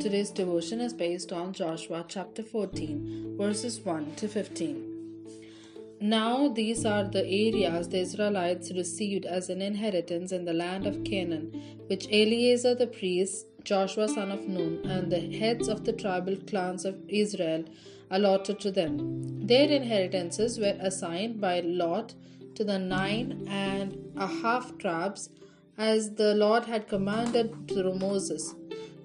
today's devotion is based on Joshua chapter 14, verses 1 to 15. Now, these are the areas the Israelites received as an inheritance in the land of Canaan, which Eleazar the priest, Joshua son of Nun, and the heads of the tribal clans of Israel allotted to them. Their inheritances were assigned by lot to the nine and a half tribes as the Lord had commanded through Moses.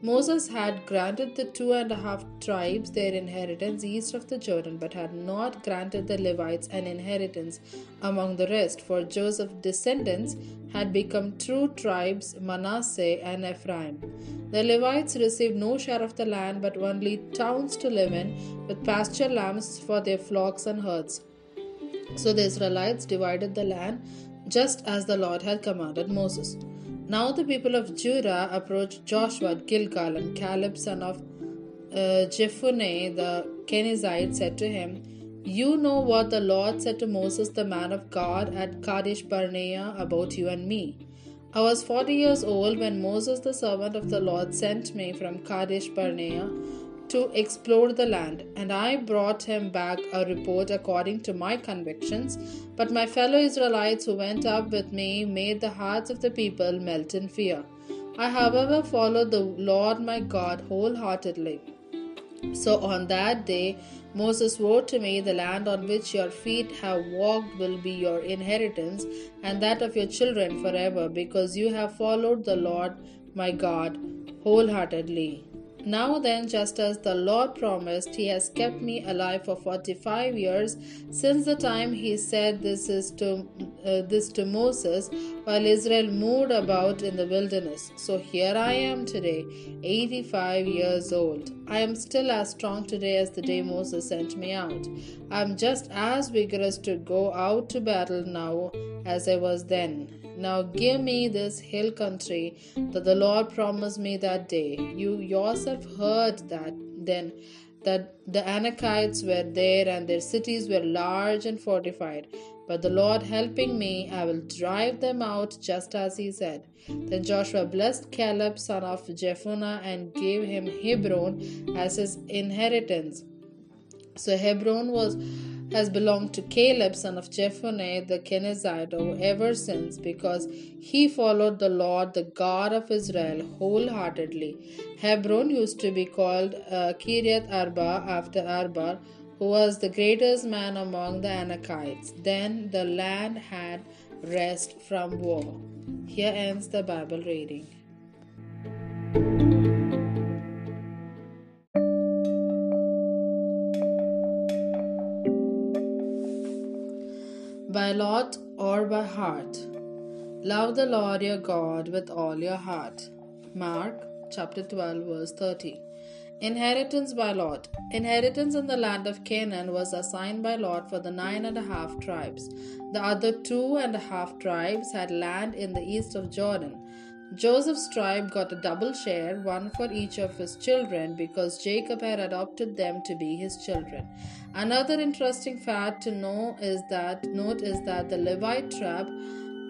Moses had granted the two and a half tribes their inheritance east of the Jordan, but had not granted the Levites an inheritance among the rest, for Joseph's descendants had become true tribes Manasseh and Ephraim. The Levites received no share of the land, but only towns to live in, with pasture lambs for their flocks and herds. So the Israelites divided the land just as the Lord had commanded Moses. Now the people of Judah approached Joshua at Gilgal, and Caleb, son of uh, Jephunneh the Kenizzite, said to him, You know what the Lord said to Moses, the man of God, at Kadesh Barnea about you and me. I was forty years old when Moses, the servant of the Lord, sent me from Kadesh Barnea to explore the land, and I brought him back a report according to my convictions. But my fellow Israelites who went up with me made the hearts of the people melt in fear. I, however, followed the Lord my God wholeheartedly. So on that day, Moses swore to me, The land on which your feet have walked will be your inheritance, and that of your children forever, because you have followed the Lord my God wholeheartedly. Now then, just as the Lord promised, He has kept me alive for forty-five years since the time He said this is to uh, this to Moses, while Israel moved about in the wilderness. So here I am today, eighty-five years old. I am still as strong today as the day Moses sent me out. I am just as vigorous to go out to battle now as I was then. Now give me this hill country that the Lord promised me that day. You yourself heard that then that the Anakites were there and their cities were large and fortified. But the Lord helping me, I will drive them out just as he said. Then Joshua blessed Caleb, son of Jephunneh, and gave him Hebron as his inheritance. So Hebron was has belonged to Caleb, son of Jephunneh the Kenizzite, ever since, because he followed the Lord, the God of Israel, wholeheartedly. Hebron used to be called uh, Kiriath Arba after Arba, who was the greatest man among the Anakites. Then the land had rest from war. Here ends the Bible reading. By lot or by heart. Love the Lord your God with all your heart. Mark chapter 12, verse 30. Inheritance by lot. Inheritance in the land of Canaan was assigned by lot for the nine and a half tribes. The other two and a half tribes had land in the east of Jordan. Joseph's tribe got a double share, one for each of his children, because Jacob had adopted them to be his children. Another interesting fact to know is that note is that the Levite tribe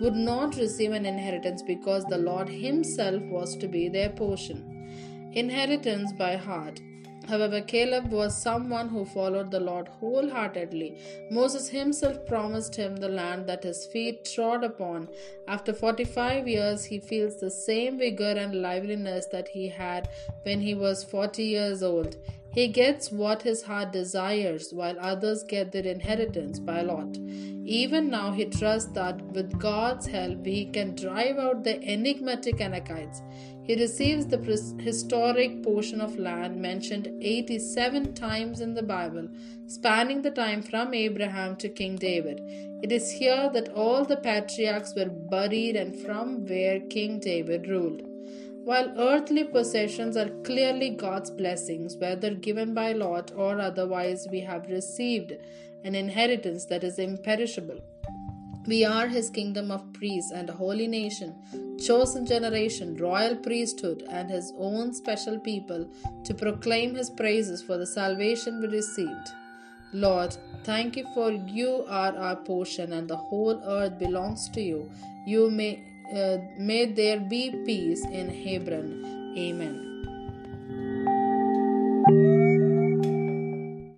would not receive an inheritance because the Lord Himself was to be their portion. Inheritance by heart. However, Caleb was someone who followed the Lord wholeheartedly. Moses himself promised him the land that his feet trod upon. After 45 years, he feels the same vigor and liveliness that he had when he was 40 years old. He gets what his heart desires, while others get their inheritance by lot. Even now, he trusts that with God's help, he can drive out the enigmatic Anakites. He receives the historic portion of land mentioned 87 times in the Bible, spanning the time from Abraham to King David. It is here that all the patriarchs were buried and from where King David ruled. While earthly possessions are clearly God's blessings, whether given by lot or otherwise, we have received an inheritance that is imperishable. We are his kingdom of priests and a holy nation, chosen generation, royal priesthood, and his own special people to proclaim his praises for the salvation we received. Lord, thank you for you are our portion and the whole earth belongs to you. You may uh, may there be peace in Hebron. Amen.